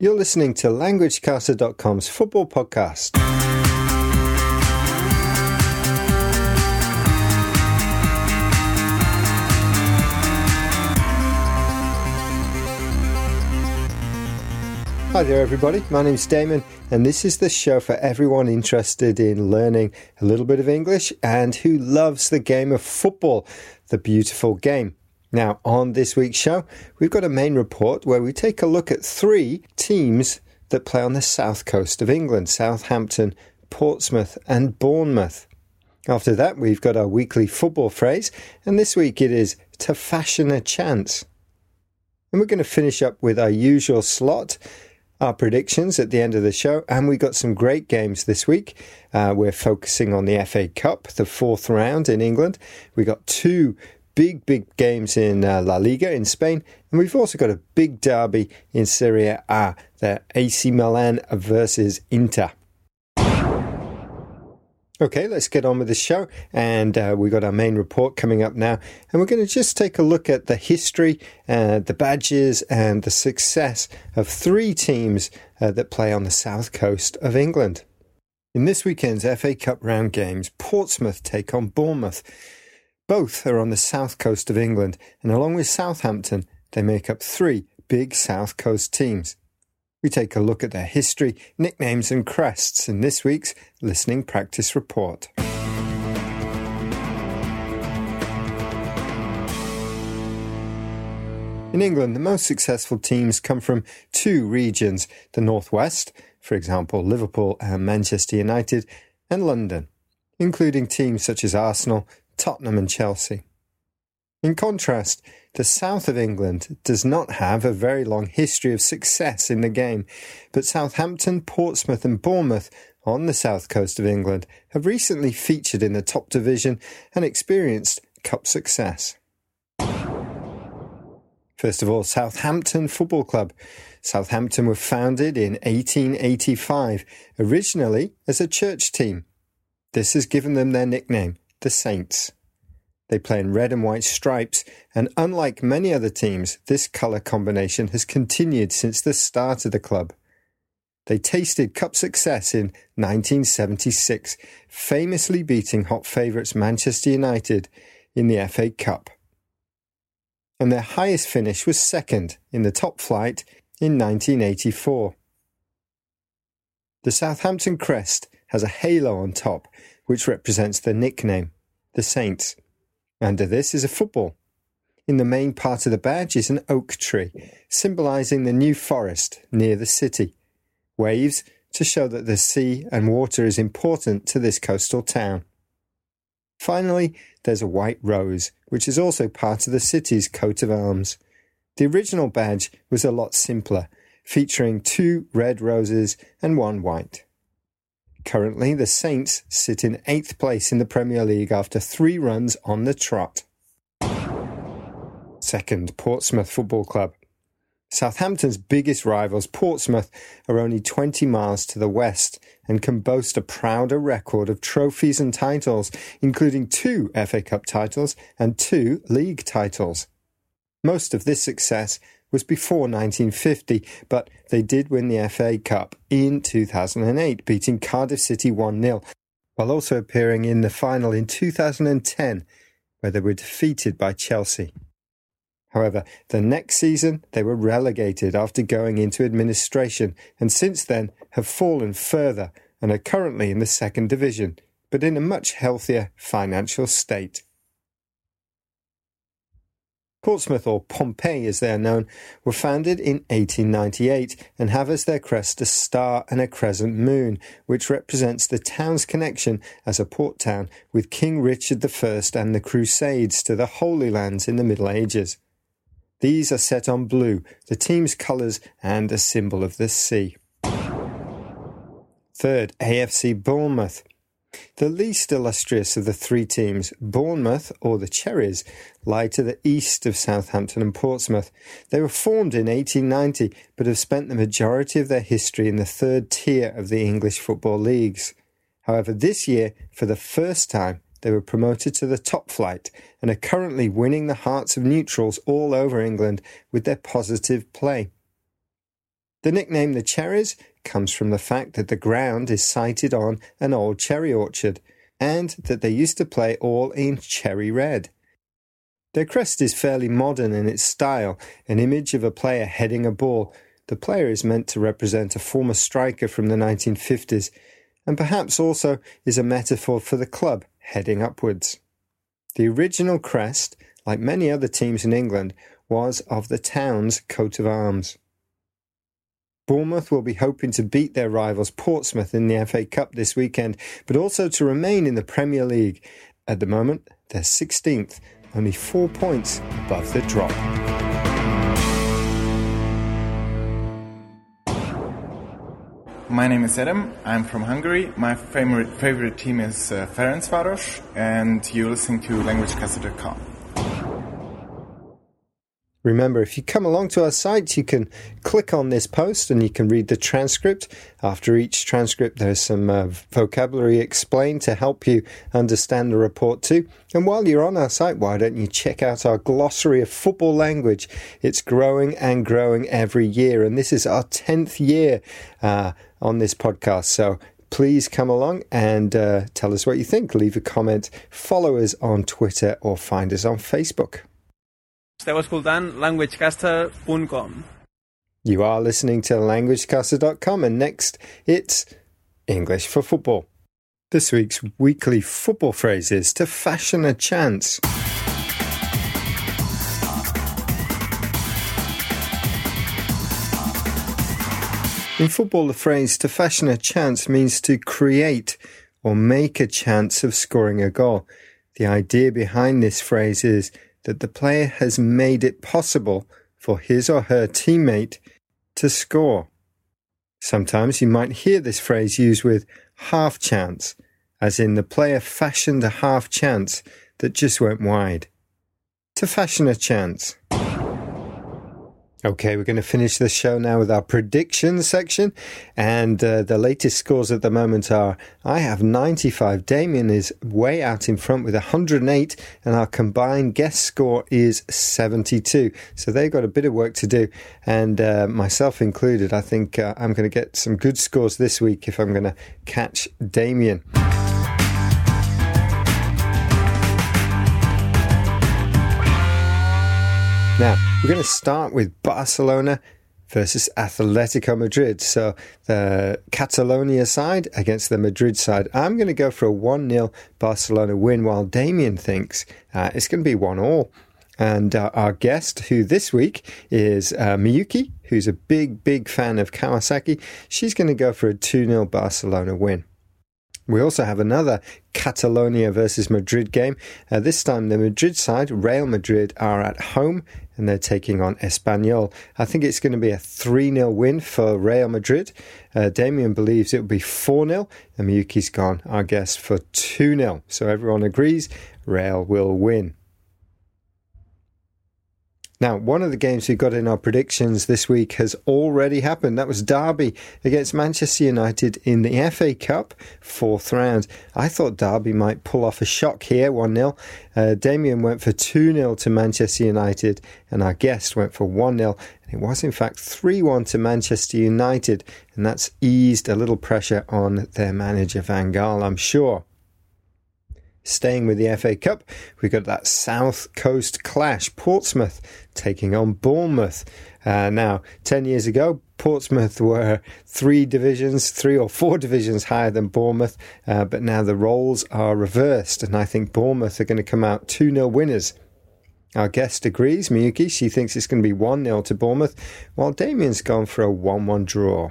You're listening to LanguageCaster.com's football podcast. Hi there, everybody. My name's Damon, and this is the show for everyone interested in learning a little bit of English and who loves the game of football, the beautiful game. Now, on this week's show, we've got a main report where we take a look at three teams that play on the south coast of England Southampton, Portsmouth, and Bournemouth. After that, we've got our weekly football phrase, and this week it is to fashion a chance. And we're going to finish up with our usual slot, our predictions at the end of the show, and we got some great games this week. Uh, we're focusing on the FA Cup, the fourth round in England. We got two big, big games in uh, La Liga in Spain. And we've also got a big derby in Serie A, the AC Milan versus Inter. Okay, let's get on with the show. And uh, we've got our main report coming up now. And we're going to just take a look at the history, uh, the badges, and the success of three teams uh, that play on the south coast of England. In this weekend's FA Cup round games, Portsmouth take on Bournemouth. Both are on the south coast of England, and along with Southampton, they make up three big south coast teams. We take a look at their history, nicknames, and crests in this week's Listening Practice Report. In England, the most successful teams come from two regions the Northwest, for example, Liverpool and Manchester United, and London, including teams such as Arsenal, Tottenham and Chelsea. In contrast, the south of England does not have a very long history of success in the game, but Southampton, Portsmouth, and Bournemouth on the south coast of England have recently featured in the top division and experienced cup success. First of all, Southampton Football Club. Southampton were founded in 1885, originally as a church team. This has given them their nickname, the Saints. They play in red and white stripes, and unlike many other teams, this colour combination has continued since the start of the club. They tasted cup success in 1976, famously beating hot favourites Manchester United in the FA Cup. And their highest finish was second in the top flight in 1984. The Southampton crest has a halo on top, which represents their nickname the Saints. Under this is a football. In the main part of the badge is an oak tree, symbolizing the new forest near the city. Waves to show that the sea and water is important to this coastal town. Finally, there's a white rose, which is also part of the city's coat of arms. The original badge was a lot simpler, featuring two red roses and one white. Currently, the Saints sit in eighth place in the Premier League after three runs on the trot. Second, Portsmouth Football Club. Southampton's biggest rivals, Portsmouth, are only 20 miles to the west and can boast a prouder record of trophies and titles, including two FA Cup titles and two league titles. Most of this success was before 1950, but they did win the FA Cup in 2008, beating Cardiff City 1 0, while also appearing in the final in 2010, where they were defeated by Chelsea. However, the next season they were relegated after going into administration, and since then have fallen further and are currently in the second division, but in a much healthier financial state. Portsmouth, or Pompey as they are known, were founded in 1898 and have as their crest a star and a crescent moon, which represents the town's connection as a port town with King Richard I and the Crusades to the Holy Lands in the Middle Ages. These are set on blue, the team's colours and a symbol of the sea. Third, AFC Bournemouth. The least illustrious of the three teams, Bournemouth, or the Cherries, lie to the east of Southampton and Portsmouth. They were formed in 1890, but have spent the majority of their history in the third tier of the English football leagues. However, this year, for the first time, they were promoted to the top flight and are currently winning the hearts of neutrals all over England with their positive play. The nickname the Cherries comes from the fact that the ground is sited on an old cherry orchard and that they used to play all in cherry red. Their crest is fairly modern in its style, an image of a player heading a ball. The player is meant to represent a former striker from the 1950s, and perhaps also is a metaphor for the club heading upwards. The original crest, like many other teams in England, was of the town's coat of arms. Bournemouth will be hoping to beat their rivals Portsmouth in the FA Cup this weekend, but also to remain in the Premier League. At the moment, they're 16th, only four points above the drop. My name is Adam. I'm from Hungary. My favorite favorite team is uh, Ferencvaros, and you're listening to LanguageCaster.com. Remember, if you come along to our site, you can click on this post and you can read the transcript. After each transcript, there's some uh, vocabulary explained to help you understand the report too. And while you're on our site, why don't you check out our glossary of football language? It's growing and growing every year, and this is our 10th year uh, on this podcast. So please come along and uh, tell us what you think. Leave a comment, follow us on Twitter, or find us on Facebook. Esteu escoltant languagecaster.com. You are listening to languagecaster.com, and next it's English for Football. This week's weekly football phrase is to fashion a chance. In football, the phrase to fashion a chance means to create or make a chance of scoring a goal. The idea behind this phrase is that the player has made it possible for his or her teammate to score. Sometimes you might hear this phrase used with half chance, as in the player fashioned a half chance that just went wide. To fashion a chance. Okay, we're going to finish the show now with our predictions section. And uh, the latest scores at the moment are I have 95. Damien is way out in front with 108. And our combined guest score is 72. So they've got a bit of work to do. And uh, myself included, I think uh, I'm going to get some good scores this week if I'm going to catch Damien. Now, we're going to start with Barcelona versus Atletico Madrid. So the Catalonia side against the Madrid side. I'm going to go for a 1 0 Barcelona win, while Damien thinks uh, it's going to be 1 all. And uh, our guest, who this week is uh, Miyuki, who's a big, big fan of Kawasaki, she's going to go for a 2 0 Barcelona win. We also have another Catalonia versus Madrid game. Uh, this time, the Madrid side, Real Madrid, are at home and they're taking on Espanyol. I think it's going to be a 3 0 win for Real Madrid. Uh, Damien believes it will be 4 0, and Miyuki's gone, our guest, for 2 0. So everyone agrees Real will win. Now, one of the games we've got in our predictions this week has already happened. That was Derby against Manchester United in the FA Cup, fourth round. I thought Derby might pull off a shock here, 1 0. Uh, Damien went for 2 0 to Manchester United, and our guest went for 1 0. It was, in fact, 3 1 to Manchester United, and that's eased a little pressure on their manager, Van Gaal, I'm sure. Staying with the FA Cup, we got that South Coast clash. Portsmouth taking on Bournemouth. Uh, now, 10 years ago, Portsmouth were three divisions, three or four divisions higher than Bournemouth, uh, but now the roles are reversed, and I think Bournemouth are going to come out 2 0 winners. Our guest agrees, Miyuki. She thinks it's going to be 1 0 to Bournemouth, while Damien's gone for a 1 1 draw.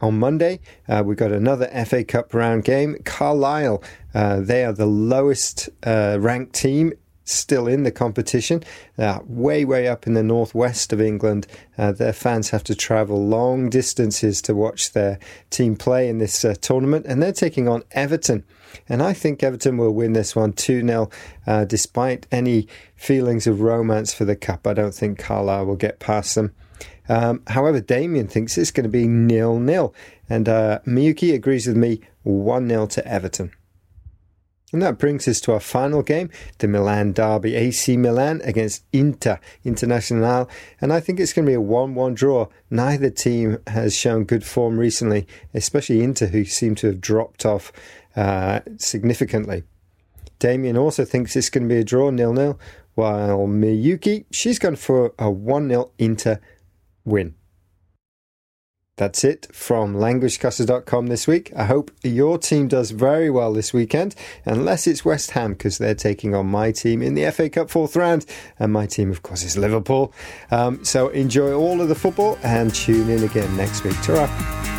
On Monday, uh, we got another FA Cup round game. Carlisle, uh, they are the lowest uh, ranked team still in the competition, uh, way, way up in the northwest of England. Uh, their fans have to travel long distances to watch their team play in this uh, tournament, and they're taking on Everton. And I think Everton will win this one 2 0, uh, despite any feelings of romance for the Cup. I don't think Carlisle will get past them. Um, however, Damien thinks it's going to be nil nil, and uh, Miyuki agrees with me one 0 to Everton. And that brings us to our final game, the Milan derby, AC Milan against Inter International. And I think it's going to be a 1 1 draw. Neither team has shown good form recently, especially Inter, who seem to have dropped off uh, significantly. Damien also thinks it's going to be a draw, nil nil, while Miyuki, she's gone for a 1 0 Inter win. That's it from languagecaster.com this week. I hope your team does very well this weekend, unless it's West Ham, because they're taking on my team in the FA Cup fourth round. And my team, of course, is Liverpool. Um, so enjoy all of the football and tune in again next week. ta